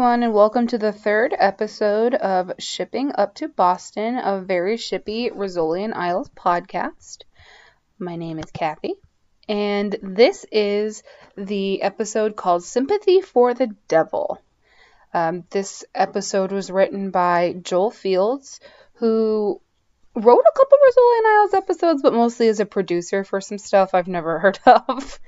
Everyone, and welcome to the third episode of Shipping Up to Boston, a very shippy Rizzoli and Isles podcast. My name is Kathy, and this is the episode called Sympathy for the Devil. Um, this episode was written by Joel Fields, who wrote a couple Rizzoli and Isles episodes, but mostly as a producer for some stuff I've never heard of.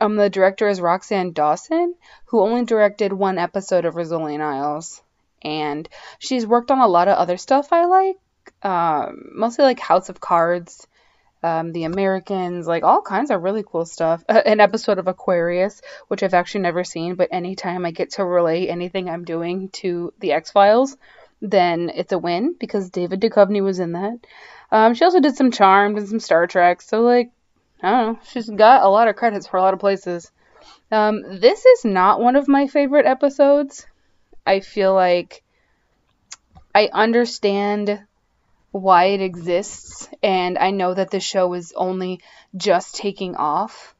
Um, the director is Roxann Dawson, who only directed one episode of Rizzoli and Isles, and she's worked on a lot of other stuff I like, um, mostly like House of Cards, um, The Americans, like all kinds of really cool stuff. Uh, an episode of Aquarius, which I've actually never seen, but anytime I get to relate anything I'm doing to the X Files, then it's a win because David Duchovny was in that. Um, she also did some Charmed and some Star Trek, so like I don't know. She's got a lot of credits for a lot of places. Um, this is not one of my favorite episodes. I feel like I understand why it exists, and I know that the show is only just taking off,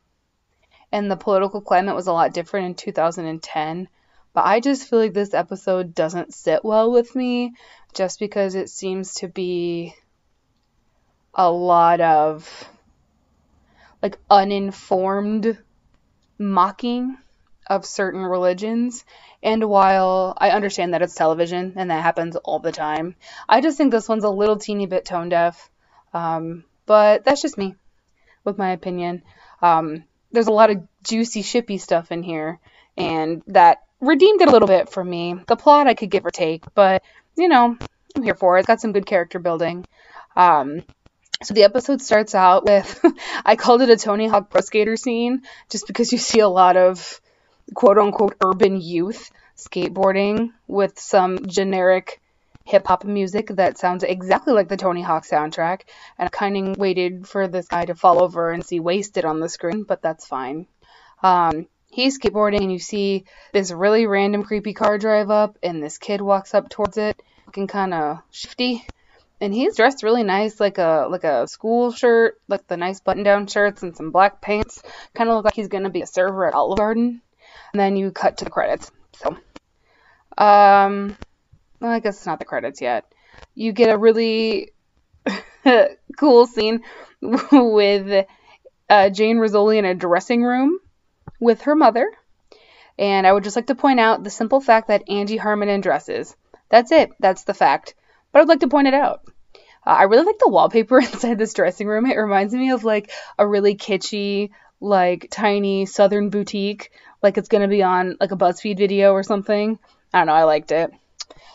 and the political climate was a lot different in 2010. But I just feel like this episode doesn't sit well with me just because it seems to be a lot of like uninformed mocking of certain religions. And while I understand that it's television and that happens all the time, I just think this one's a little teeny bit tone deaf. Um, but that's just me, with my opinion. Um, there's a lot of juicy, shippy stuff in here, and that redeemed it a little bit for me. The plot I could give or take, but you know, I'm here for it. It's got some good character building. Um, so the episode starts out with I called it a Tony Hawk Pro Skater scene just because you see a lot of quote unquote urban youth skateboarding with some generic hip hop music that sounds exactly like the Tony Hawk soundtrack. And I kind of waited for this guy to fall over and see wasted on the screen, but that's fine. Um, he's skateboarding and you see this really random creepy car drive up and this kid walks up towards it looking kind of shifty and he's dressed really nice, like a like a school shirt, like the nice button-down shirts and some black pants. Kind of look like he's gonna be a server at Olive Garden. And then you cut to the credits. So, um, well, I guess it's not the credits yet. You get a really cool scene with uh, Jane Rizzoli in a dressing room with her mother. And I would just like to point out the simple fact that Angie Harmon dresses. That's it. That's the fact. But I'd like to point it out. Uh, I really like the wallpaper inside this dressing room. It reminds me of like a really kitschy, like tiny southern boutique, like it's gonna be on like a BuzzFeed video or something. I don't know. I liked it.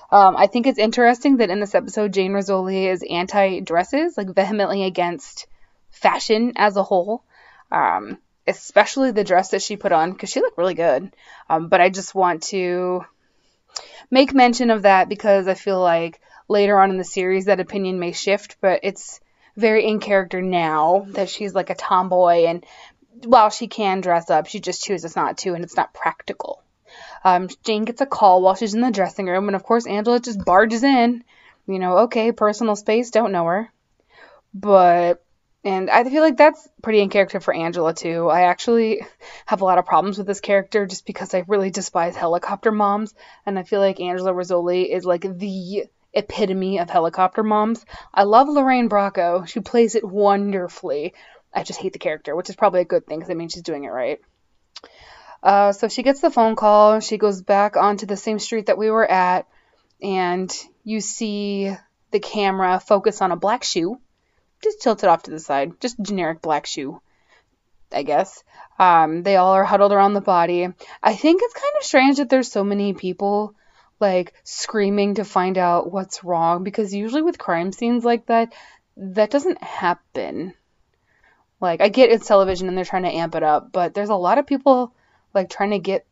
Um, I think it's interesting that in this episode, Jane Rizzoli is anti dresses, like vehemently against fashion as a whole. Um, especially the dress that she put on because she looked really good. Um, but I just want to make mention of that because I feel like later on in the series that opinion may shift, but it's very in character now that she's like a tomboy and while she can dress up, she just chooses not to and it's not practical. Um, Jane gets a call while she's in the dressing room, and of course, Angela just barges in. You know, okay, personal space, don't know her. But, and I feel like that's pretty in character for Angela, too. I actually have a lot of problems with this character just because I really despise helicopter moms, and I feel like Angela Rizzoli is like the epitome of helicopter moms. I love Lorraine Bracco. She plays it wonderfully. I just hate the character, which is probably a good thing because it means she's doing it right. Uh, so she gets the phone call. She goes back onto the same street that we were at, and you see the camera focus on a black shoe, just tilted off to the side, just generic black shoe, I guess. Um, they all are huddled around the body. I think it's kind of strange that there's so many people like screaming to find out what's wrong because usually with crime scenes like that that doesn't happen. Like i get it's television and they're trying to amp it up but there's a lot of people like trying to get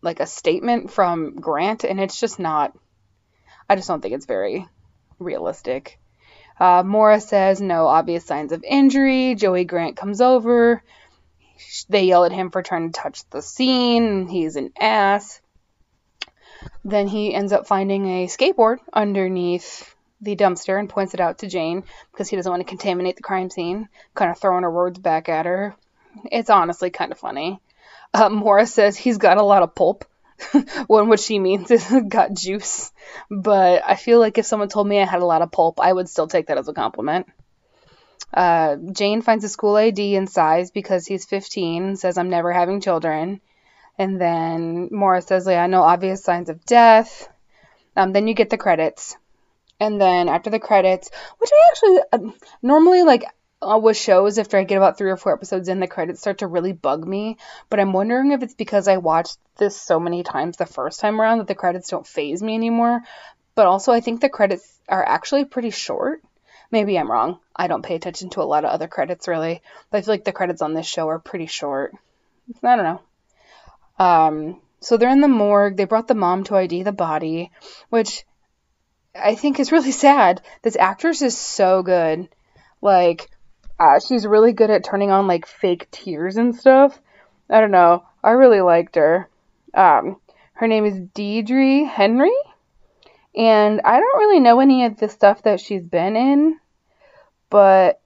like a statement from grant and it's just not i just don't think it's very realistic. Uh, Maura says no obvious signs of injury. Joey grant comes over. They yell at him for trying to touch the scene. He's an ass then he ends up finding a skateboard underneath the dumpster and points it out to Jane because he doesn't want to contaminate the crime scene, kind of throwing her words back at her. It's honestly kind of funny. Uh, Maura says he's got a lot of pulp. when what she means is got juice. But I feel like if someone told me I had a lot of pulp, I would still take that as a compliment. Uh, Jane finds a school ID in size because he's 15, says, I'm never having children. And then Maura says, yeah, no obvious signs of death. Um, then you get the credits. And then after the credits, which I actually uh, normally like uh, with shows, after I get about three or four episodes in, the credits start to really bug me. But I'm wondering if it's because I watched this so many times the first time around that the credits don't phase me anymore. But also, I think the credits are actually pretty short. Maybe I'm wrong. I don't pay attention to a lot of other credits really, but I feel like the credits on this show are pretty short. I don't know. Um, so they're in the morgue. They brought the mom to ID the body, which I think is really sad. This actress is so good. Like, uh, she's really good at turning on like fake tears and stuff. I don't know. I really liked her. Um, her name is Deidre Henry, and I don't really know any of the stuff that she's been in but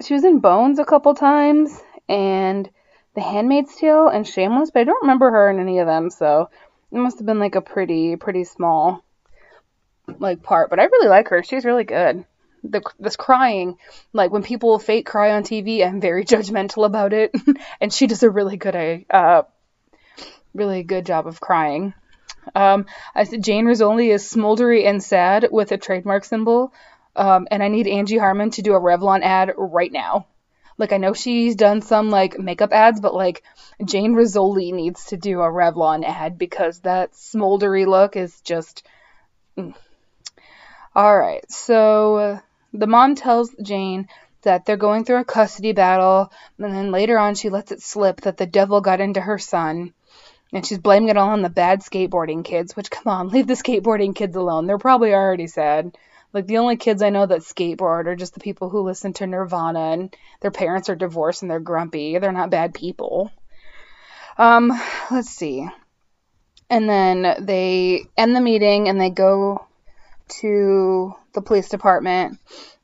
she was in Bones a couple times and The Handmaid's Tale and Shameless, but I don't remember her in any of them, so it must have been like a pretty pretty small like part. But I really like her. She's really good. The this crying, like when people fake cry on TV, I'm very judgmental about it, and she does a really good uh really good job of crying. Um, I said Jane Rizzoli is smoldery and sad with a trademark symbol. Um, and I need Angie Harmon to do a Revlon ad right now. Like I know she's done some like makeup ads, but like Jane Rizzoli needs to do a Revlon ad because that smoldery look is just. Mm. All right, so uh, the mom tells Jane that they're going through a custody battle, and then later on she lets it slip that the devil got into her son. And she's blaming it all on the bad skateboarding kids, which, come on, leave the skateboarding kids alone. They're probably already sad. Like the only kids I know that skateboard are just the people who listen to Nirvana and their parents are divorced and they're grumpy. They're not bad people. Um, let's see. And then they end the meeting and they go to the police department.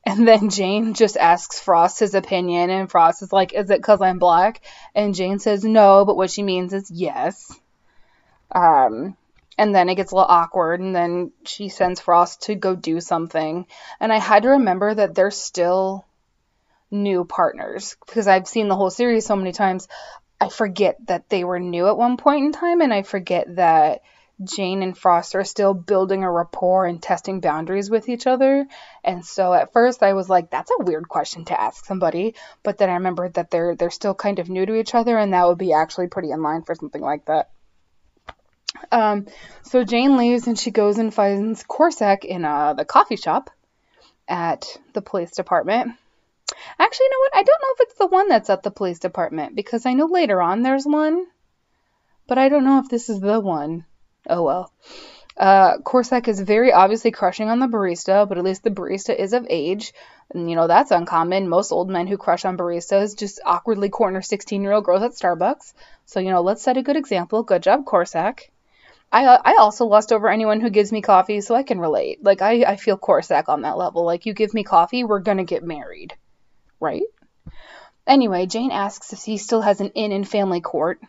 And then Jane just asks Frost his opinion, and Frost is like, Is it because I'm black? And Jane says no, but what she means is yes. Um, and then it gets a little awkward and then she sends Frost to go do something. And I had to remember that they're still new partners because I've seen the whole series so many times. I forget that they were new at one point in time and I forget that Jane and Frost are still building a rapport and testing boundaries with each other. And so at first I was like, that's a weird question to ask somebody. But then I remembered that they're they're still kind of new to each other and that would be actually pretty in line for something like that. Um, so Jane leaves and she goes and finds Korsak in uh, the coffee shop at the police department. Actually, you know what? I don't know if it's the one that's at the police department because I know later on there's one, but I don't know if this is the one. Oh well. Uh, Korsak is very obviously crushing on the barista, but at least the barista is of age. And, you know, that's uncommon. Most old men who crush on baristas just awkwardly corner 16 year old girls at Starbucks. So, you know, let's set a good example. Good job, Korsak. I I also lust over anyone who gives me coffee, so I can relate. Like I I feel Korsak on that level. Like you give me coffee, we're gonna get married, right? Anyway, Jane asks if he still has an inn in family court,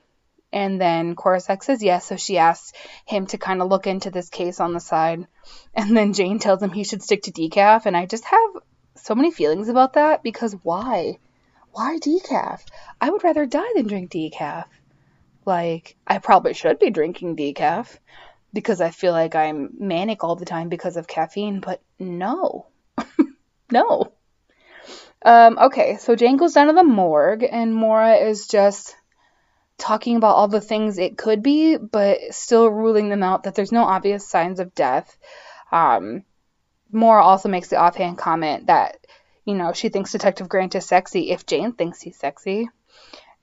and then Korsak says yes. So she asks him to kind of look into this case on the side, and then Jane tells him he should stick to decaf, and I just have so many feelings about that because why? Why decaf? I would rather die than drink decaf. Like, I probably should be drinking decaf because I feel like I'm manic all the time because of caffeine, but no. no. Um, okay, so Jane goes down to the morgue, and Maura is just talking about all the things it could be, but still ruling them out that there's no obvious signs of death. Um, Maura also makes the offhand comment that, you know, she thinks Detective Grant is sexy if Jane thinks he's sexy.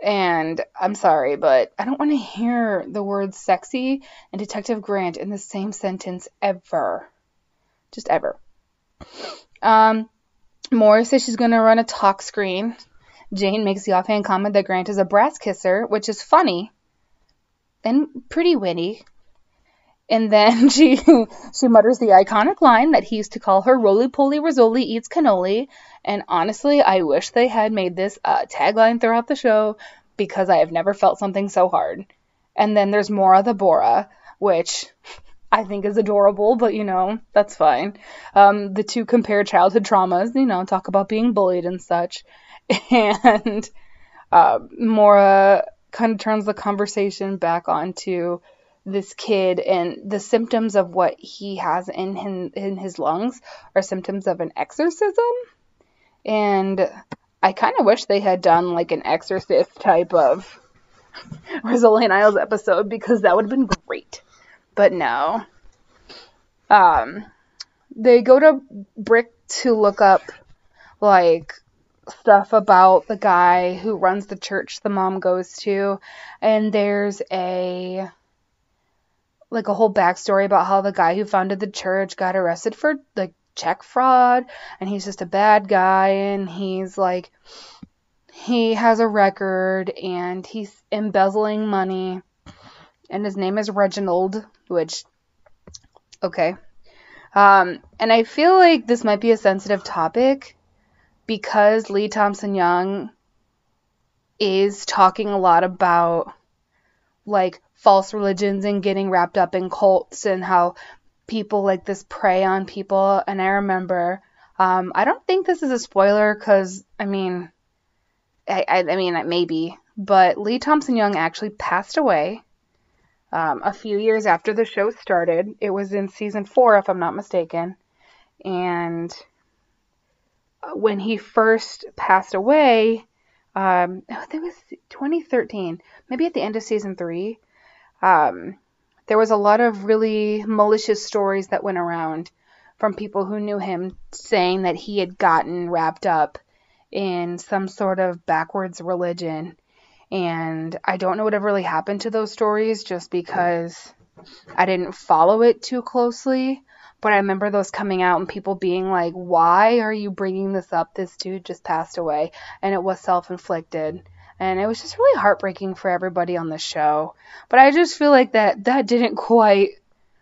And I'm sorry, but I don't want to hear the words sexy and Detective Grant in the same sentence ever. Just ever. Um, Maura says she's going to run a tox screen. Jane makes the offhand comment that Grant is a brass kisser, which is funny and pretty witty. And then she she mutters the iconic line that he used to call her roly poly rizzoli eats cannoli. And honestly, I wish they had made this a tagline throughout the show because I have never felt something so hard. And then there's Maura the Bora, which I think is adorable, but you know, that's fine. Um, the two compare childhood traumas, you know, talk about being bullied and such. And uh, Maura kind of turns the conversation back onto this kid and the symptoms of what he has in him, in his lungs are symptoms of an exorcism. And I kind of wish they had done like an exorcist type of Rosalie Isles episode because that would have been great. But no. Um, they go to BRIC to look up like stuff about the guy who runs the church the mom goes to, and there's a like a whole backstory about how the guy who founded the church got arrested for like check fraud and he's just a bad guy and he's like he has a record and he's embezzling money and his name is Reginald which okay. Um and I feel like this might be a sensitive topic because Lee Thompson Young is talking a lot about like false religions and getting wrapped up in cults and how people like this prey on people. And I remember, um, I don't think this is a spoiler because, I mean, I, I, I, mean, maybe, but Lee Thompson Young actually passed away um, a few years after the show started. It was in season four, if I'm not mistaken. And when he first passed away, um, I think it was 2013, maybe at the end of season three. Um, there was a lot of really malicious stories that went around from people who knew him saying that he had gotten wrapped up in some sort of backwards religion. And I don't know what ever really happened to those stories just because I didn't follow it too closely. But I remember those coming out and people being like, why are you bringing this up? This dude just passed away. And it was self inflicted and it was just really heartbreaking for everybody on the show. But I just feel like that that didn't quite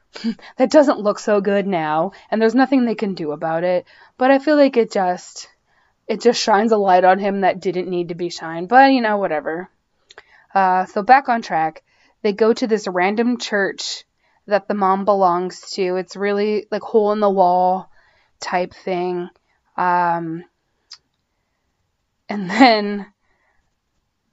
that doesn't look so good now and there's nothing they can do about it. But I feel like it just it just shines a light on him that didn't need to be shined. But you know, whatever. Uh, so back on track, they go to this random church that the mom belongs to. It's really like hole in the wall type thing. Um, and then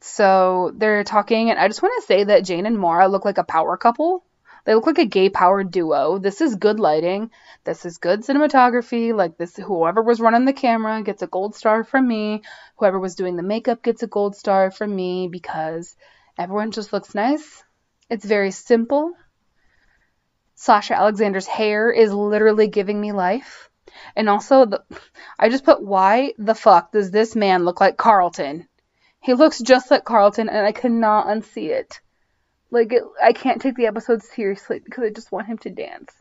so they're talking, and I just want to say that Jane and Maura look like a power couple. They look like a gay power duo. This is good lighting. This is good cinematography. Like this, whoever was running the camera gets a gold star from me. Whoever was doing the makeup gets a gold star from me because everyone just looks nice. It's very simple. Sasha Alexander's hair is literally giving me life. And also, the, I just put, why the fuck does this man look like Carlton? He looks just like Carlton, and I cannot unsee it. Like, it, I can't take the episode seriously because I just want him to dance.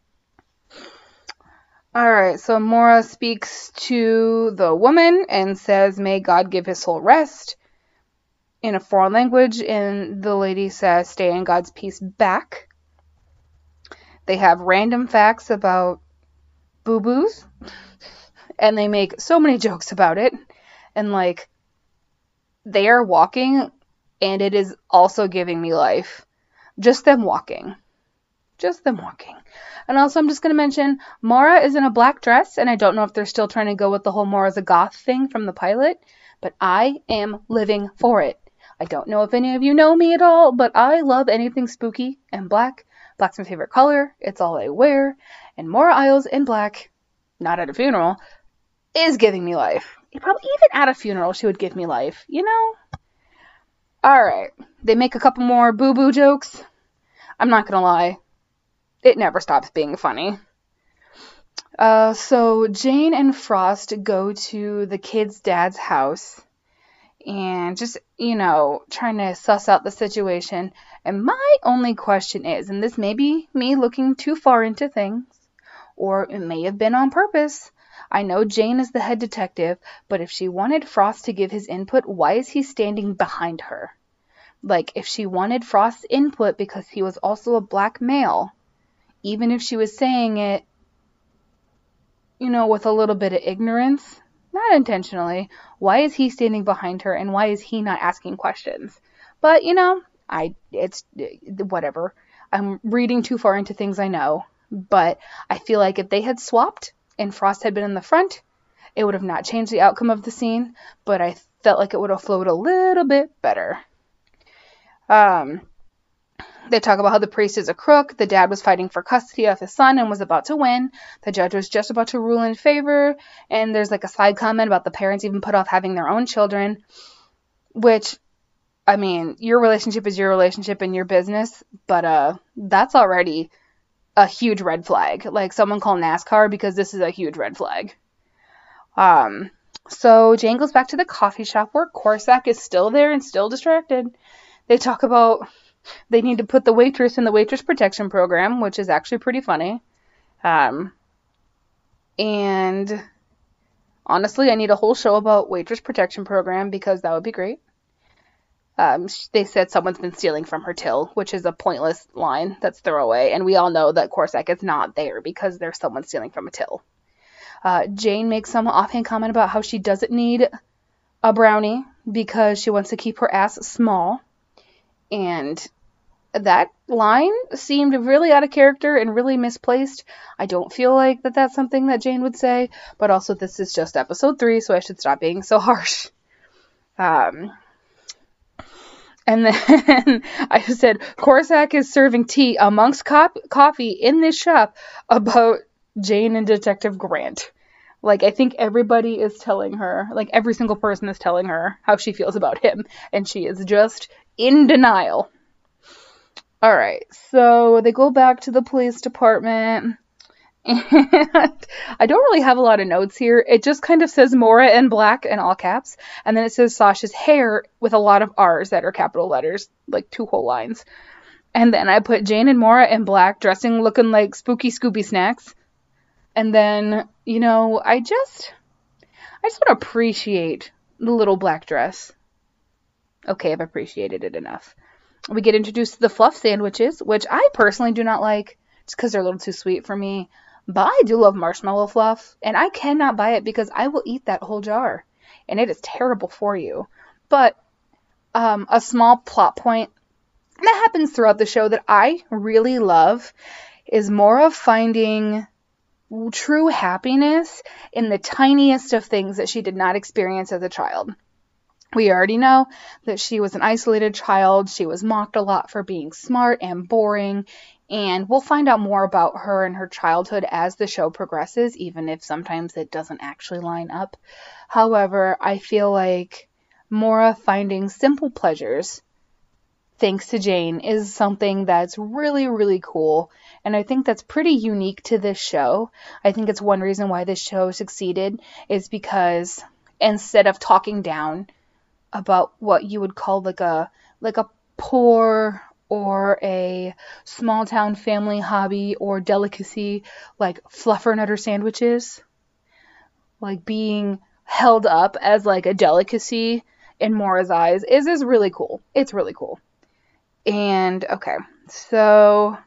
Alright, so Maura speaks to the woman and says, May God give his soul rest in a foreign language, and the lady says, Stay in God's peace back. They have random facts about boo boos, and they make so many jokes about it. And, like, they are walking and it is also giving me life. Just them walking. Just them walking. And also, I'm just going to mention Maura is in a black dress, and I don't know if they're still trying to go with the whole Maura's a goth thing from the pilot, but I am living for it. I don't know if any of you know me at all, but I love anything spooky and black. Black's my favorite color. It's all I wear. And Maura Isles in black, not at a funeral, is giving me life. Probably even at a funeral, she would give me life, you know? Alright, they make a couple more boo boo jokes. I'm not gonna lie, it never stops being funny. Uh, so Jane and Frost go to the kid's dad's house and just, you know, trying to suss out the situation. And my only question is, and this may be me looking too far into things, or it may have been on purpose, I know Jane is the head detective, but if she wanted Frost to give his input, why is he standing behind her? Like, if she wanted Frost's input because he was also a black male, even if she was saying it, you know, with a little bit of ignorance, not intentionally, why is he standing behind her and why is he not asking questions? But, you know, I it's whatever. I'm reading too far into things I know, but I feel like if they had swapped and Frost had been in the front, it would have not changed the outcome of the scene, but I felt like it would have flowed a little bit better. Um, they talk about how the priest is a crook. The dad was fighting for custody of his son and was about to win. The judge was just about to rule in favor. And there's like a side comment about the parents even put off having their own children, which, I mean, your relationship is your relationship and your business, but uh, that's already a huge red flag. Like someone call NASCAR because this is a huge red flag. Um, so Jane goes back to the coffee shop where Korsak is still there and still distracted. They talk about they need to put the waitress in the waitress protection program, which is actually pretty funny. Um, and honestly, I need a whole show about waitress protection program because that would be great. Um, they said someone's been stealing from her till, which is a pointless line that's throwaway, and we all know that Korsak is not there because there's someone stealing from a till. Uh, Jane makes some offhand comment about how she doesn't need a brownie because she wants to keep her ass small. And that line seemed really out of character and really misplaced. I don't feel like that that's something that Jane would say, but also this is just episode 3, so I should stop being so harsh. Um, and then I said, Korsak is serving tea amongst cop- coffee in this shop about Jane and Detective Grant. Like, I think everybody is telling her, like, every single person is telling her how she feels about him, and she is just in denial. All right, so they go back to the police department. And I don't really have a lot of notes here. It just kind of says Maura in black in all caps, and then it says Sasha's hair with a lot of R's that are capital letters, like two whole lines. And then I put Jane and Maura in black, dressing looking like spooky Scooby snacks. And then, you know, I just I just want to appreciate the little black dress. Okay, I've appreciated it enough. We get introduced to the fluff sandwiches, which I personally do not like just because they're a little too sweet for me. But I do love marshmallow fluff, and I cannot buy it because I will eat that whole jar, and it is terrible for you. But um, a small plot point that happens throughout the show that I really love is Maura finding true happiness in the tiniest of things that she did not experience as a child. We already know that she was an isolated child. She was mocked a lot for being smart and boring. And we'll find out more about her and her childhood as the show progresses, even if sometimes it doesn't actually line up. However, I feel like Maura finding simple pleasures, thanks to Jane, is something that's really, really cool. And I think that's pretty unique to this show. I think it's one reason why this show succeeded is because instead of talking down about what you would call like a like a poor or a small town family hobby or delicacy like fluffernutter sandwiches like being held up as like a delicacy in Maura's eyes is is really cool. It's really cool. And okay, so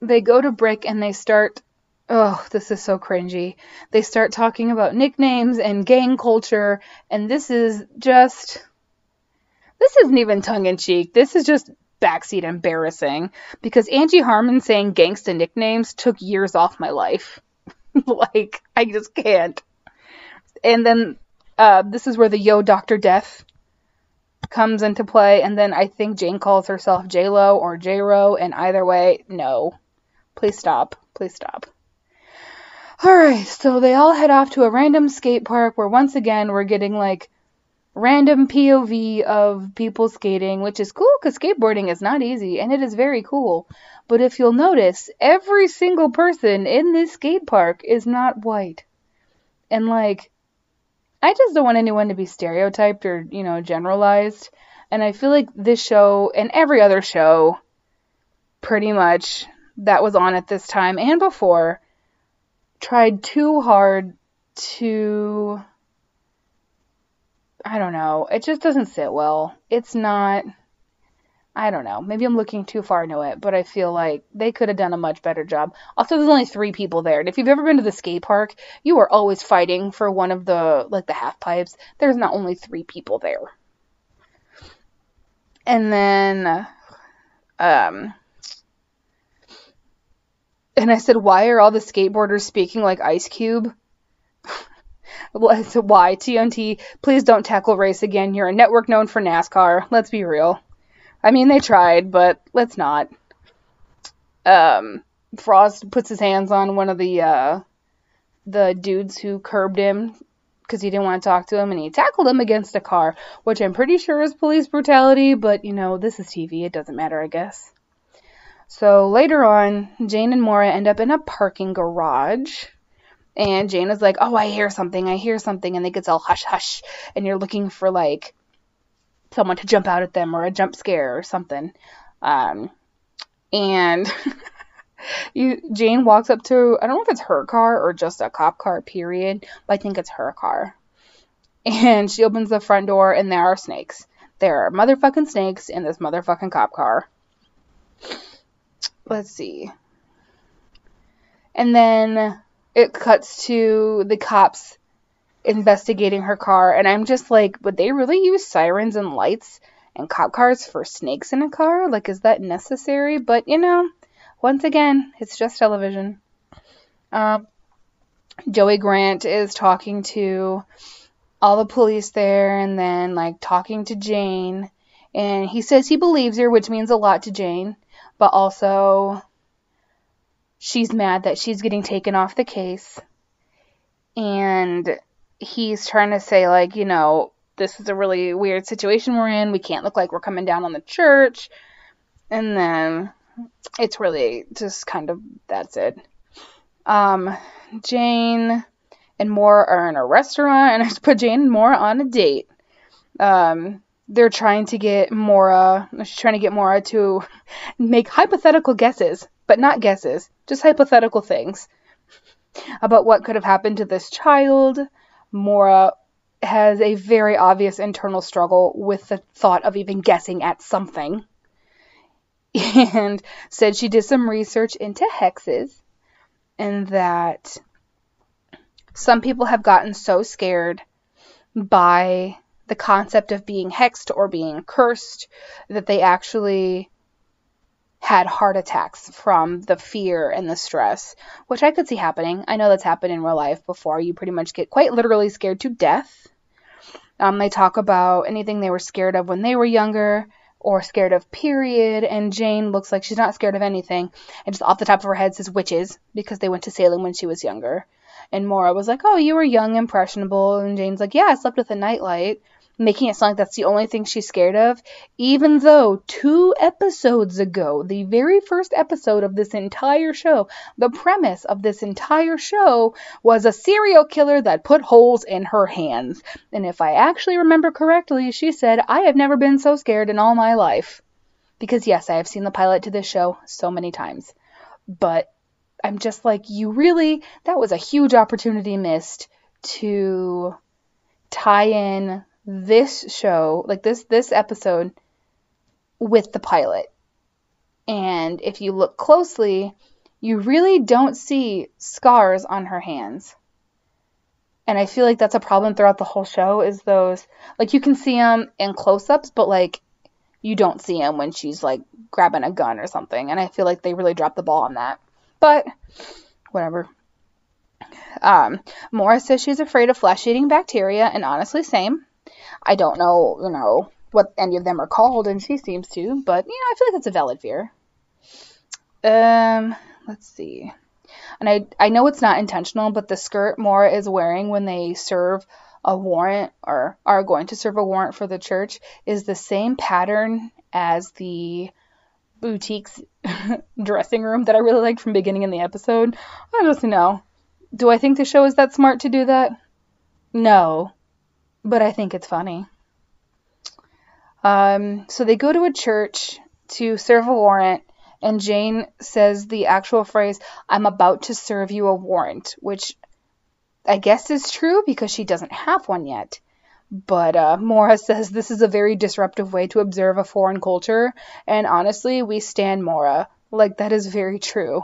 they go to BRIC and they start oh, this is so cringy. They start talking about nicknames and gang culture, and this is just. This isn't even tongue in cheek. This is just backseat embarrassing because Angie Harmon saying gangsta nicknames took years off my life. like, I just can't. And then uh, this is where the Yo Dr. Death comes into play, and then I think Jane calls herself J Lo or J Ro, and either way, no. Please stop. Please stop. Alright, so they all head off to a random skate park where once again we're getting like random POV of people skating, which is cool because skateboarding is not easy and it is very cool. But if you'll notice, every single person in this skate park is not white. And like, I just don't want anyone to be stereotyped or, you know, generalized. And I feel like this show and every other show, pretty much, that was on at this time and before, tried too hard to I don't know. It just doesn't sit well. It's not I don't know. Maybe I'm looking too far into it, but I feel like they could have done a much better job. Also, there's only three people there, and if you've ever been to the skate park, you are always fighting for one of the like the half pipes. There's not only three people there. And then, um, and I said, why are all the skateboarders speaking like Ice Cube? why TNT? Please don't tackle race again. You're a network known for NASCAR. Let's be real. I mean, they tried, but let's not. Um, Frost puts his hands on one of the uh, the dudes who curbed him because he didn't want to talk to him, and he tackled him against a car, which I'm pretty sure is police brutality. But you know, this is TV; it doesn't matter, I guess. So later on, Jane and Maura end up in a parking garage. And Jane is like, Oh, I hear something, I hear something. And it gets all hush hush. And you're looking for like someone to jump out at them or a jump scare or something. Um, and you, Jane walks up to, I don't know if it's her car or just a cop car, period, but I think it's her car. And she opens the front door and there are snakes. There are motherfucking snakes in this motherfucking cop car let's see. And then it cuts to the cops investigating her car, and I'm just like, would they really use sirens and lights and cop cars for snakes in a car? Like, is that necessary? But you know, once again, it's just television. Um, Joey Grant is talking to all the police there, and then like talking to Jane, and he says he believes her, which means a lot to Jane but also she's mad that she's getting taken off the case. And he's trying to say, like, you know, this is a really weird situation we're in. We can't look like we're coming down on the church. And then it's really just kind of that's it. Um, Jane and Maura are in a restaurant, and I put Jane and Maura on a date. Um, they're trying to get Maura, she's trying to get Maura to make hypothetical guesses, but not guesses, just hypothetical things about what could have happened to this child. Maura has a very obvious internal struggle with the thought of even guessing at something. And said she did some research into hexes and that some people have gotten so scared by the concept of being hexed or being cursed that they actually had heart attacks from the fear and the stress, which I could see happening. I know that's happened in real life before. You pretty much get quite literally scared to death. Um, they talk about anything they were scared of when they were younger or scared of, period. And Jane looks like she's not scared of anything. And just off the top of her head says witches because they went to Salem when she was younger. And Maura was like, Oh, you were young, impressionable. And Jane's like, Yeah, I slept with a nightlight making it sound like that's the only thing she's scared of, even though two episodes ago, the very first episode of this entire show, the premise of this entire show was a serial killer that put holes in her hands. And if I actually remember correctly, she said, I have never been so scared in all my life. Because, yes, I have seen the pilot to this show so many times. But I'm just like, you really, that was a huge opportunity missed to tie in this show, like this this episode with the pilot. And if you look closely, you really don't see scars on her hands. And I feel like that's a problem throughout the whole show is those like you can see them in close-ups, but like you don't see them when she's like grabbing a gun or something. And I feel like they really dropped the ball on that. But whatever. Um, Maura says she's afraid of flesh-eating bacteria, and honestly, same. I don't know, you know, what any of them are called, and she seems to, but you know, I feel like that's a valid fear. Um, let's see. And I I know it's not intentional, but the skirt Maura is wearing when they serve a warrant or are going to serve a warrant for the church is the same pattern as the boutique's dressing room that I really liked from beginning in the episode. I don't know. Do I think the show is that smart to do that? No but I think it's funny. Um, so they go to a church to serve a warrant, and Jane says the actual phrase, I'm about to serve you a warrant, which I guess is true because she doesn't have one yet. But uh, Maura says this is a very disruptive way to observe a foreign culture, and honestly, we stand Maura. Like, that is very true.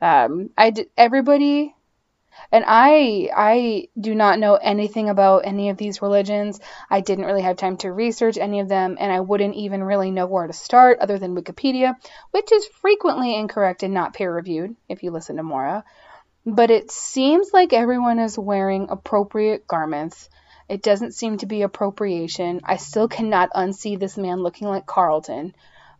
Um, I d- everybody And I I do not know anything about any of these religions. I didn't really have time to research any of them and I wouldn't even really know where to start other than Wikipedia, which is frequently incorrect and not peer reviewed if you listen to Maura. But it seems like everyone is wearing appropriate garments. It doesn't seem to be appropriation. I still cannot unsee this man looking like Carlton.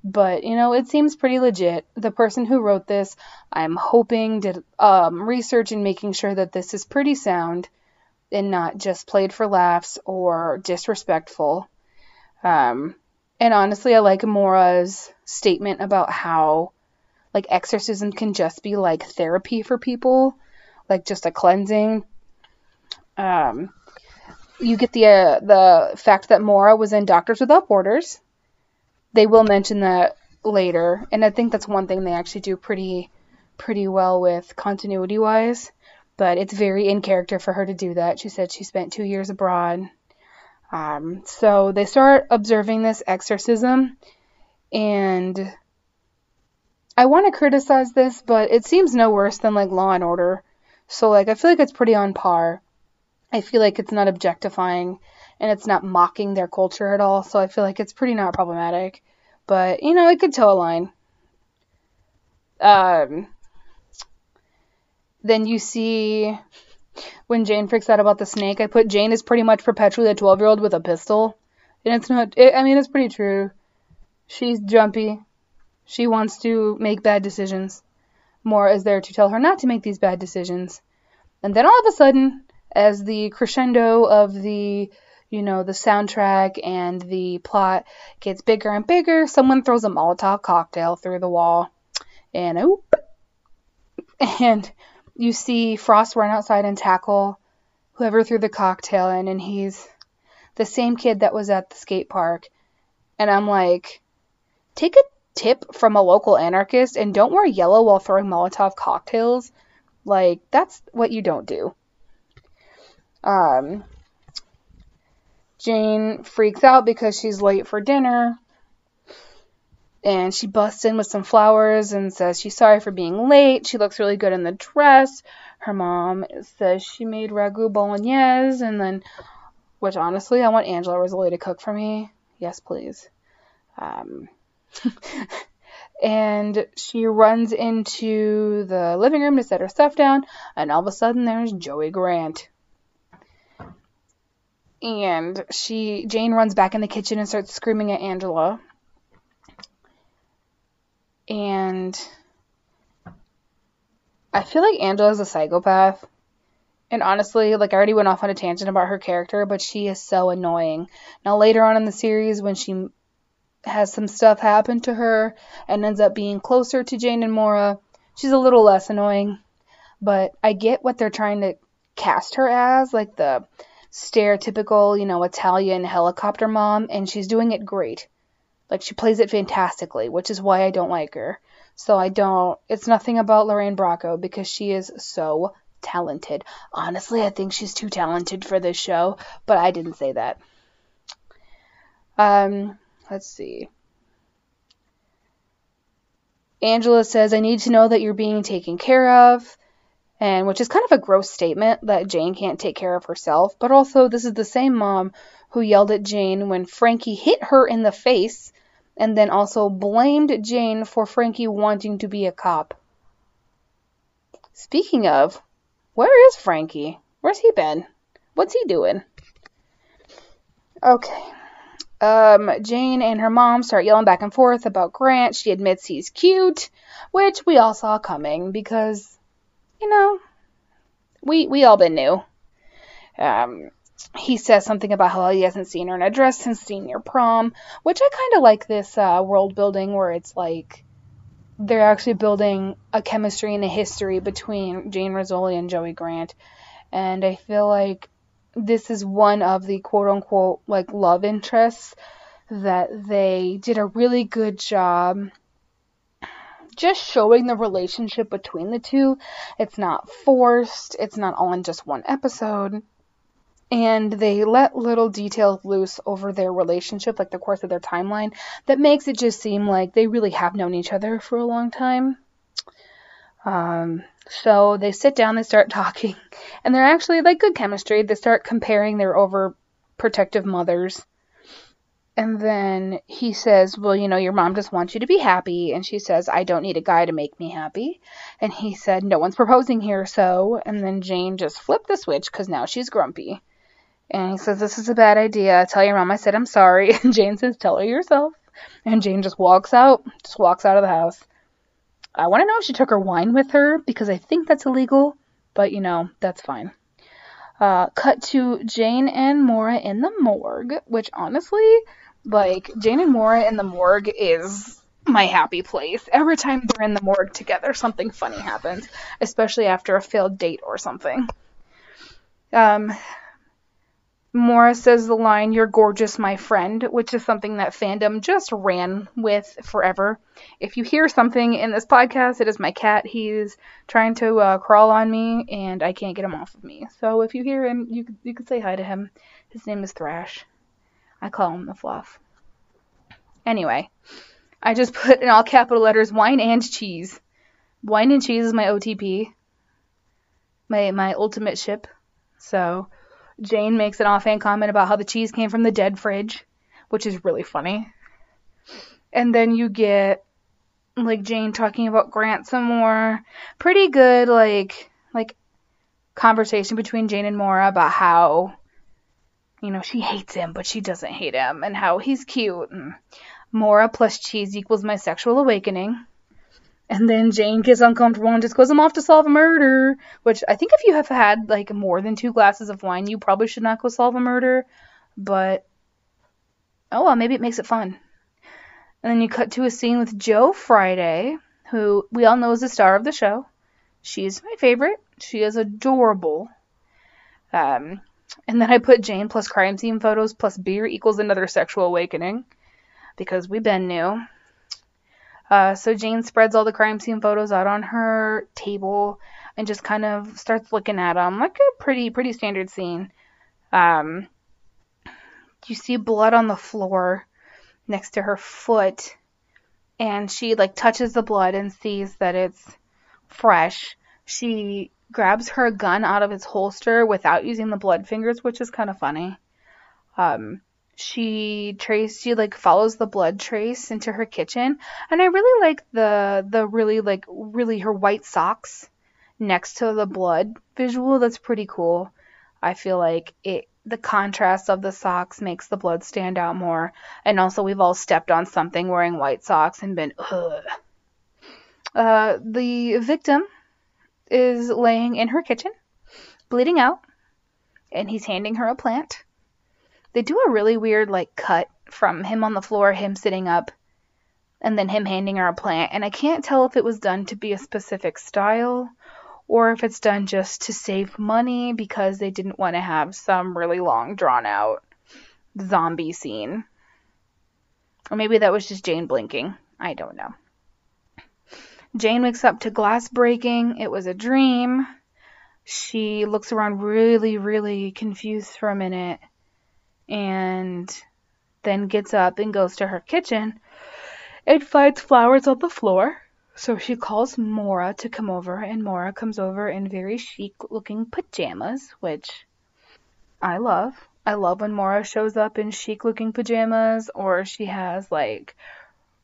But, you know, it seems pretty legit. The person who wrote this, I'm hoping, did um, research in making sure that this is pretty sound and not just played for laughs or disrespectful. Um, and honestly, I like Maura's statement about how, like, exorcism can just be like therapy for people, like just a cleansing. Um, you get the uh, the fact that Maura was in Doctors Without Borders, they will mention that later, and I think that's one thing they actually do pretty pretty well with continuity wise. But it's very in character for her to do that. She said she spent two years abroad. Um, so they start observing this exorcism, and I want to criticize this, but it seems no worse than like Law and Order. So like I feel like it's pretty on par. I feel like it's not objectifying and it's not mocking their culture at all. So I feel like it's pretty not problematic. But, you know, it could toe a line. Um, then you see when Jane freaks out about the snake, I put Jane is pretty much perpetually a 12 year old with a pistol. And it's not, it, I mean, it's pretty true. She's jumpy. She wants to make bad decisions. Maura is there to tell her not to make these bad decisions. And then all of a sudden, as the crescendo of the you know, the soundtrack and the plot gets bigger and bigger. Someone throws a Molotov cocktail through the wall, and oop, and you see Frost run outside and tackle whoever threw the cocktail in, and he's the same kid that was at the skate park. And I'm like, take a tip from a local anarchist and don't wear yellow while throwing Molotov cocktails. Like, that's what you don't do. Um, Jane freaks out because she's late for dinner. And she busts in with some flowers and says she's sorry for being late. She looks really good in the dress. Her mom says she made ragu bolognese. And then, which honestly, I want Angela Rizzoli to cook for me. Yes, please. Um, and she runs into the living room to set her stuff down. And all of a sudden, there's Joey Grant and she Jane runs back in the kitchen and starts screaming at Angela. And I feel like Angela's a psychopath. And honestly, like I already went off on a tangent about her character, but she is so annoying. Now later on in the series when she has some stuff happen to her and ends up being closer to Jane and Maura, she's a little less annoying. But I get what they're trying to cast her as, like the stereotypical, you know, Italian helicopter mom, and she's doing it great. Like she plays it fantastically, which is why I don't like her. So I don't. It's nothing about Lorraine Bracco because she is so talented. Honestly, I think she's too talented for this show, but I didn't say that. Um, let's see. Angela says, I need to know that you're being taken care of and which is kind of a gross statement that Jane can't take care of herself, but also this is the same mom who yelled at Jane when Frankie hit her in the face and then also blamed Jane for Frankie wanting to be a cop. Speaking of, where is Frankie? Where's he been? What's he doing? Okay. Um, Jane and her mom start yelling back and forth about Grant. She admits he's cute, which we all saw coming because you know, we we all been new. Um, he says something about how he hasn't seen her in a dress since senior prom, which I kind of like this uh, world building where it's like they're actually building a chemistry and a history between Jane Rizzoli and Joey Grant, and I feel like this is one of the quote unquote like love interests that they did a really good job just showing the relationship between the two. It's not forced, it's not all in just one episode. And they let little details loose over their relationship, like the course of their timeline, that makes it just seem like they really have known each other for a long time. Um, So they sit down, they start talking, and they're actually like good chemistry. They start comparing their overprotective mothers. And then he says, Well, you know, your mom just wants you to be happy. And she says, I don't need a guy to make me happy. And he said, No one's proposing here, so. And then Jane just flipped the switch because now she's grumpy. And he says, This is a bad idea. Tell your mom I said I'm sorry. And Jane says, Tell her yourself. And Jane just walks out, just walks out of the house. I want to know if she took her wine with her because I think that's illegal, but you know, that's fine. Uh, cut to Jane and Maura in the morgue, which honestly, like, Jane and Maura in the morgue is my happy place. Every time they're in the morgue together, something funny happens, especially after a failed date or something. Um, Maura says the line, You're gorgeous, my friend, which is something that fandom just ran with forever. If you hear something in this podcast, it is my cat. He's trying to uh, crawl on me, and I can't get him off of me. So if you hear him, you, you can say hi to him. His name is Thrash. I call him the Fluff. Anyway, I just put in all capital letters wine and cheese. Wine and cheese is my OTP, my my ultimate ship. So Jane makes an offhand comment about how the cheese came from the dead fridge, which is really funny. And then you get like Jane talking about Grant some more. Pretty good like like conversation between Jane and Maura about how you know, she hates him, but she doesn't hate him, and how he's cute. And Maura plus cheese equals my sexual awakening. And then Jane gets uncomfortable and just goes, I'm off to solve a murder. Which I think if you have had like more than two glasses of wine, you probably should not go solve a murder. But oh well, maybe it makes it fun. And then you cut to a scene with Jo Friday, who we all know is the star of the show. She's my favorite. She is adorable. Um, and then I put Jane plus crime scene photos plus beer equals another sexual awakening because we've been new. Uh, so Jane spreads all the crime scene photos out on her table and just kind of starts looking at them like a pretty pretty standard scene. Um, you see blood on the floor next to her foot, and she like touches the blood and sees that it's fresh. She grabs her gun out of its holster without using the blood fingers, which is kind of funny. Um, she trace she like follows the blood trace into her kitchen and i really like the the really like really her white socks next to the blood visual that's pretty cool i feel like it the contrast of the socks makes the blood stand out more and also we've all stepped on something wearing white socks and been ugh. Uh, the victim is laying in her kitchen bleeding out and he's handing her a plant they do a really weird like cut from him on the floor, him sitting up, and then him handing her a plant. And I can't tell if it was done to be a specific style or if it's done just to save money because they didn't want to have some really long drawn out zombie scene. Or maybe that was just Jane blinking. I don't know. Jane wakes up to glass breaking. It was a dream. She looks around really, really confused for a minute and then gets up and goes to her kitchen and finds flowers on the floor. So she calls Maura to come over, and Maura comes over in very chic looking pajamas, which I love. I love when Maura shows up in chic looking pajamas, or she has like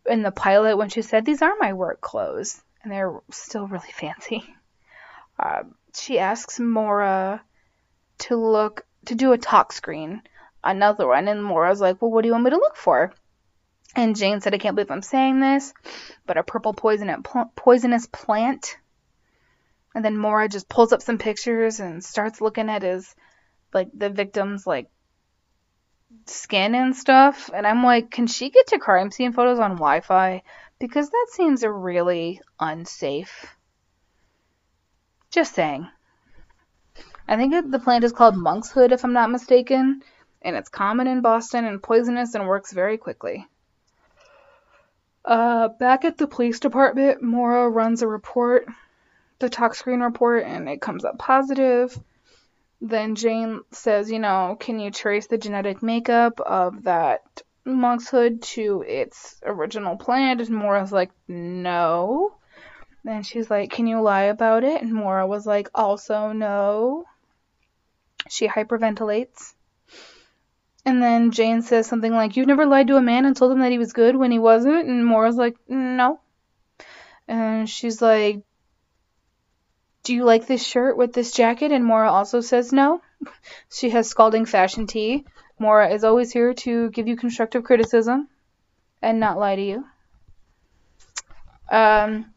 in the pilot when she said, These are my work clothes, and they're still really fancy. Uh, she asks Maura to look to do a tox screen another one. And Maura's like, well, what do you want me to look for? And Jane said, I can't believe I'm saying this, but a purple poisonous plant. And then Maura just pulls up some pictures and starts looking at his, like, the victim's, like, skin and stuff. And I'm like, can she get to crime scene photos on Wi Fi? Because that seems really unsafe. Just saying. I think the plant is called monkshood, if I'm not mistaken and it's common in Boston and poisonous and works very quickly. Uh, back at the police department, Maura runs a report, the tox screen report, and it comes up positive. Then Jane says, you know, can you trace the genetic makeup of that monkshood to its original plant? And Maura's like, no. And she's like, Can you lie about it? And Maura was like, Also, no. She hyperventilates. And then Jane says something like, You've never lied to a man and told him that he was good when he wasn't? And Maura's like, No. And she's like, Do you like this shirt with this jacket? And Maura also says no. She has scalding fashion tea. Maura is always here to give you constructive criticism and not lie to you. Um,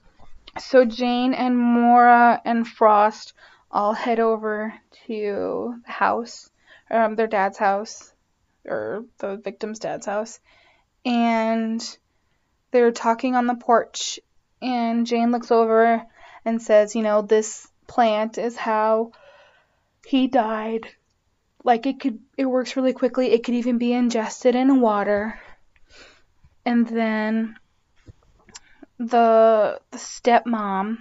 so Jane and Maura and Frost all head over to the house, um, their dad's house, or the victim's dad's house, and they're talking on the porch. And Jane looks over and says, You know, this plant is how he died. Like it could, it works really quickly. It could even be ingested in water. And then the the stepmom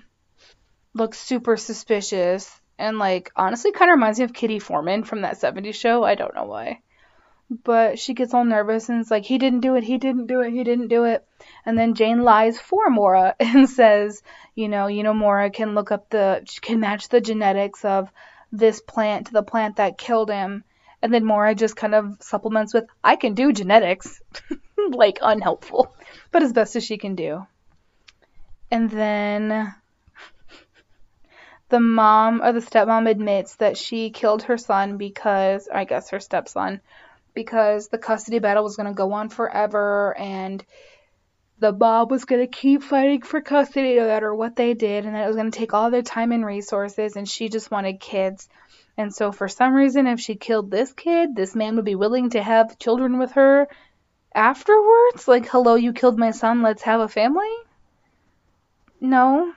looks super suspicious and like honestly kind of reminds me of Kitty Forman from that 70s show. I don't know why. But she gets all nervous and is like, he didn't do it, he didn't do it, he didn't do it. And then Jane lies for Maura and says, you know, you know, Maura can look up the, can match the genetics of this plant to the plant that killed him. And then Maura just kind of supplements with, I can do genetics. like unhelpful, but as best as she can do. And then the mom or the stepmom admits that she killed her son because, I guess her stepson, because the custody battle was going to go on forever and the mob was going to keep fighting for custody no matter what they did and that it was going to take all their time and resources and she just wanted kids. And so for some reason if she killed this kid, this man would be willing to have children with her afterwards? Like, hello, you killed my son, let's have a family? No.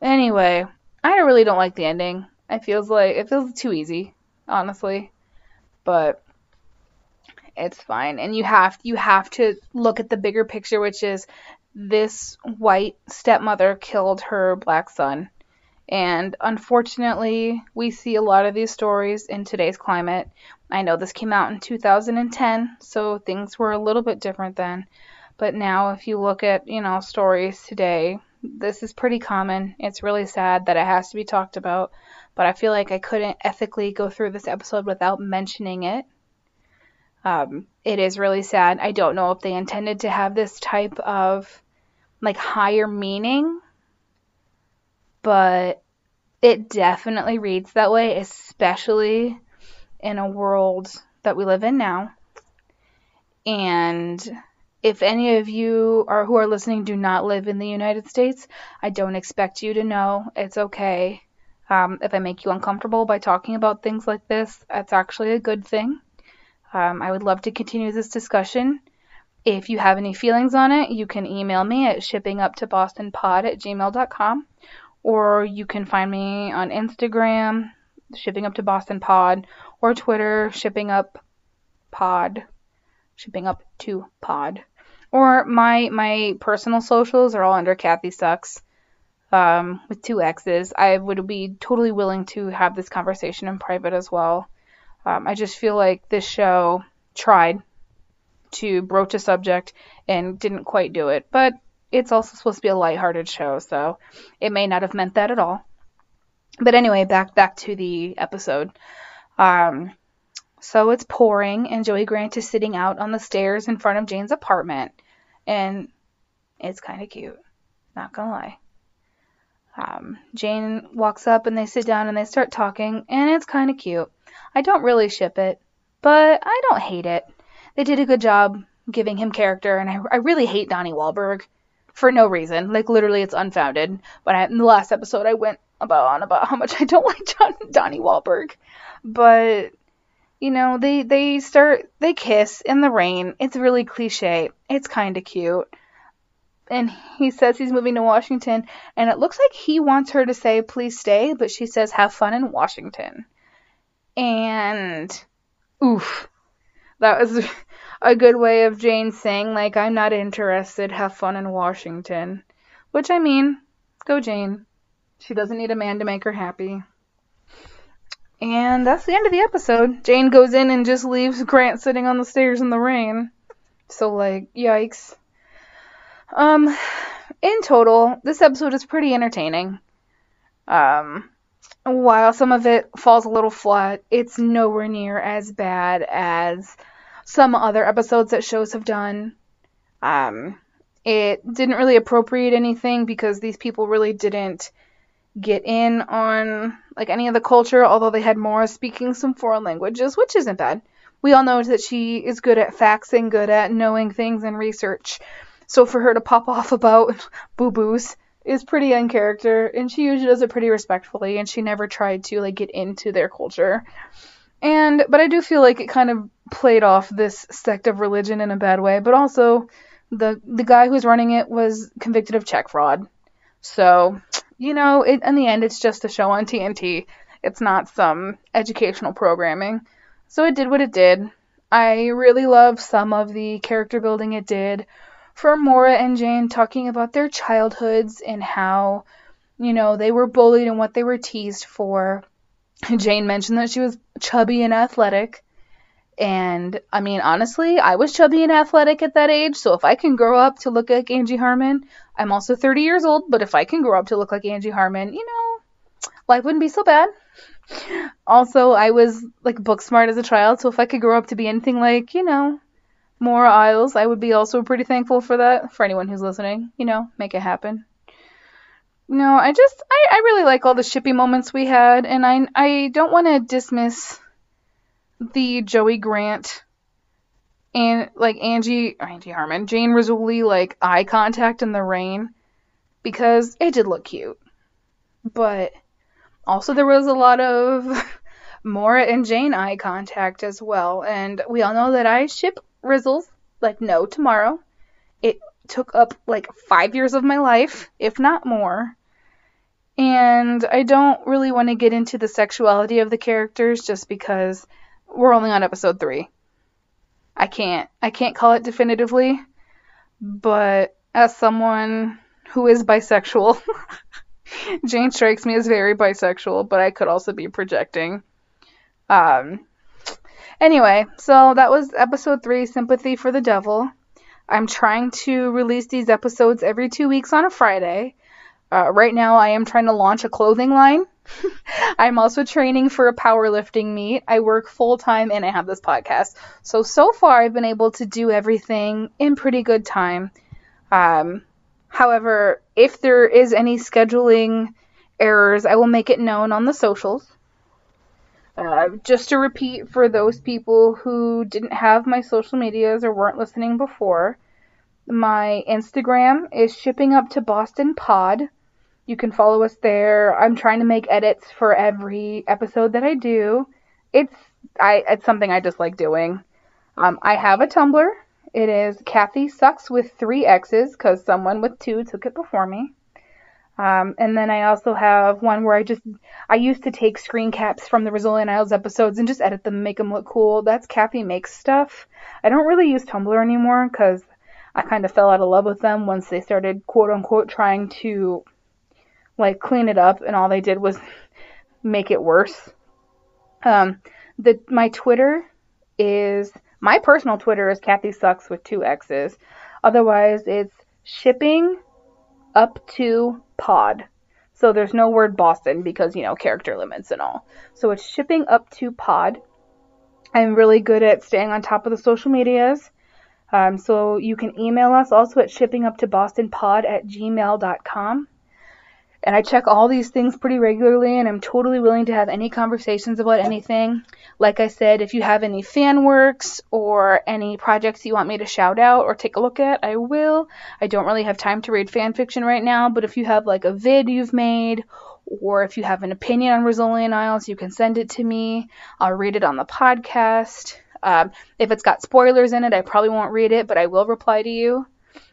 Anyway, I really don't like the ending. It feels like it feels too easy, honestly. But it's fine. And you have you have to look at the bigger picture, which is this white stepmother killed her black son. And unfortunately, we see a lot of these stories in today's climate. I know this came out in 2010, so things were a little bit different then. But now, if you look at, you know, stories today, this is pretty common. It's really sad that it has to be talked about, but I feel like I couldn't ethically go through this episode without mentioning it. Um, it is really sad. I don't know if they intended to have this type of like higher meaning but it definitely reads that way, especially in a world that we live in now. And if any of you are who are listening do not live in the United States, I don't expect you to know. It's okay. Um, if I make you uncomfortable by talking about things like this, that's actually a good thing. Um, I would love to continue this discussion. If you have any feelings on it, you can email me at shippinguptobostonpod at gmail.com or you can find me on Instagram, shipping up to Boston Pod, or Twitter, shipping up pod, shipping up to pod. Or my my personal socials are all under Kathy Sucks, um, with two X's. I would be totally willing to have this conversation in private as well. Um, I just feel like this show tried to broach a subject and didn't quite do it, but it's also supposed to be a lighthearted show, so it may not have meant that at all. But anyway, back back to the episode. Um, so it's pouring, and Joey Grant is sitting out on the stairs in front of Jane's apartment, and it's kind of cute. Not gonna lie. Um, Jane walks up and they sit down and they start talking, and it's kind of cute. I don't really ship it, but I don't hate it. They did a good job giving him character, and I, I really hate Donnie Wahlberg for no reason. Like literally, it's unfounded. But I, in the last episode, I went about on about how much I don't like John, Donnie Wahlberg. But you know, they they start they kiss in the rain. It's really cliche. It's kind of cute. And he says he's moving to Washington, and it looks like he wants her to say please stay, but she says have fun in Washington. And oof, that was a good way of Jane saying, like, I'm not interested, have fun in Washington. Which, I mean, go Jane. She doesn't need a man to make her happy. And that's the end of the episode. Jane goes in and just leaves Grant sitting on the stairs in the rain. So, like, yikes. Um, in total, this episode is pretty entertaining. Um, while some of it falls a little flat, it's nowhere near as bad as some other episodes that shows have done. Um, it didn't really appropriate anything because these people really didn't get in on like any of the culture, although they had Maura speaking some foreign languages, which isn't bad. We all know that she is good at facts and good at knowing things and research. So for her to pop off about boo boos is pretty in character, and she usually does it pretty respectfully, and she never tried to like get into their culture. And but I do feel like it kind of played off this sect of religion in a bad way, but also the the guy who's running it was convicted of check fraud. So, you know, it, in the end it's just a show on TNT. It's not some educational programming. So it did what it did. I really love some of the character building it did for Maura and Jane talking about their childhoods and how, you know, they were bullied and what they were teased for. Jane mentioned that she was chubby and athletic. And I mean, honestly, I was chubby and athletic at that age, so if I can grow up to look like Angie Harmon, I'm also 30 years old, but if I can grow up to look like Angie Harmon, you know, life wouldn't be so bad. Also, I was like book smart as a child, so if I could grow up to be anything like, you know, Maura Isles. I would be also pretty thankful for that. For anyone who's listening, you know, make it happen. No, I just I, I really like all the shippy moments we had, and I I don't want to dismiss the Joey Grant and like Angie Angie Harmon, Jane Rizzoli like eye contact in the rain because it did look cute. But also there was a lot of Maura and Jane eye contact as well, and we all know that I ship Rizzles like no tomorrow. It took up like five years of my life, if not more. And I don't really want to get into the sexuality of the characters just because we're only on episode three. I can't I can't call it definitively, but as someone who is bisexual, Jane strikes me as very bisexual, but I could also be projecting. Um anyway, so that was episode 3 Sympathy for the Devil. I'm trying to release these episodes every 2 weeks on a Friday. Uh, right now I am trying to launch a clothing line I'm also training for a powerlifting meet. I work full time and I have this podcast. So, so far, I've been able to do everything in pretty good time. Um, however, if there is any scheduling errors, I will make it known on the socials. Uh, just to repeat for those people who didn't have my social medias or weren't listening before, my Instagram is shipping up to Boston Pod. You can follow us there. I'm trying to make edits for every episode that I do. It's I it's something I just like doing. Um, I have a Tumblr. It is Kathy sucks with three X's because someone with two took it before me. Um, and then I also have one where I just I used to take screen caps from the Rizzoli and Isles episodes and just edit them, make them look cool. That's Kathy makes stuff. I don't really use Tumblr anymore because I kind of fell out of love with them once they started quote unquote trying to like clean it up, and all they did was make it worse. Um, the my Twitter is my personal Twitter is Kathy sucks with two X's. Otherwise, it's shipping up to pod. So there's no word Boston because you know character limits and all. So it's shipping up to pod. I'm really good at staying on top of the social medias. Um, so you can email us also at shippinguptobostonpod at gmail.com. And I check all these things pretty regularly, and I'm totally willing to have any conversations about anything. Like I said, if you have any fan works or any projects you want me to shout out or take a look at, I will. I don't really have time to read fan fiction right now, but if you have like a vid you've made or if you have an opinion on Rizzoli and Isles, you can send it to me. I'll read it on the podcast. Um, if it's got spoilers in it, I probably won't read it, but I will reply to you.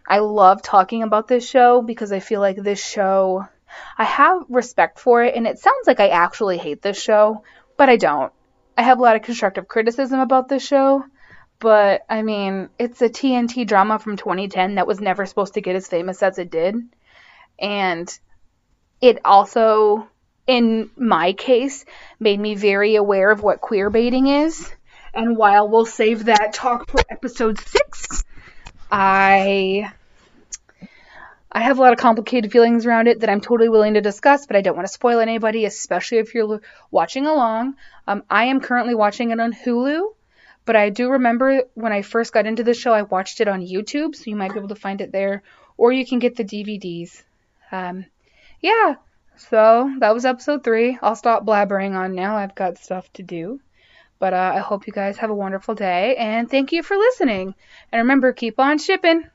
I love talking about this show because I feel like this show I have respect for it, and it sounds like I actually hate this show, but I don't. I have a lot of constructive criticism about this show, but I mean, it's a TNT drama from 2010 that was never supposed to get as famous as it did. And it also, in my case, made me very aware of what queer baiting is. And while we'll save that talk for episode six, I I have a lot of complicated feelings around it that I'm totally willing to discuss, but I don't want to spoil anybody, especially if you're watching along. Um, I am currently watching it on Hulu, but I do remember when I first got into the show, I watched it on YouTube, so you might be able to find it there, or you can get the DVDs. Um, yeah, so that was episode three. I'll stop blabbering on now. I've got stuff to do. But uh, I hope you guys have a wonderful day, and thank you for listening. And remember, keep on shipping.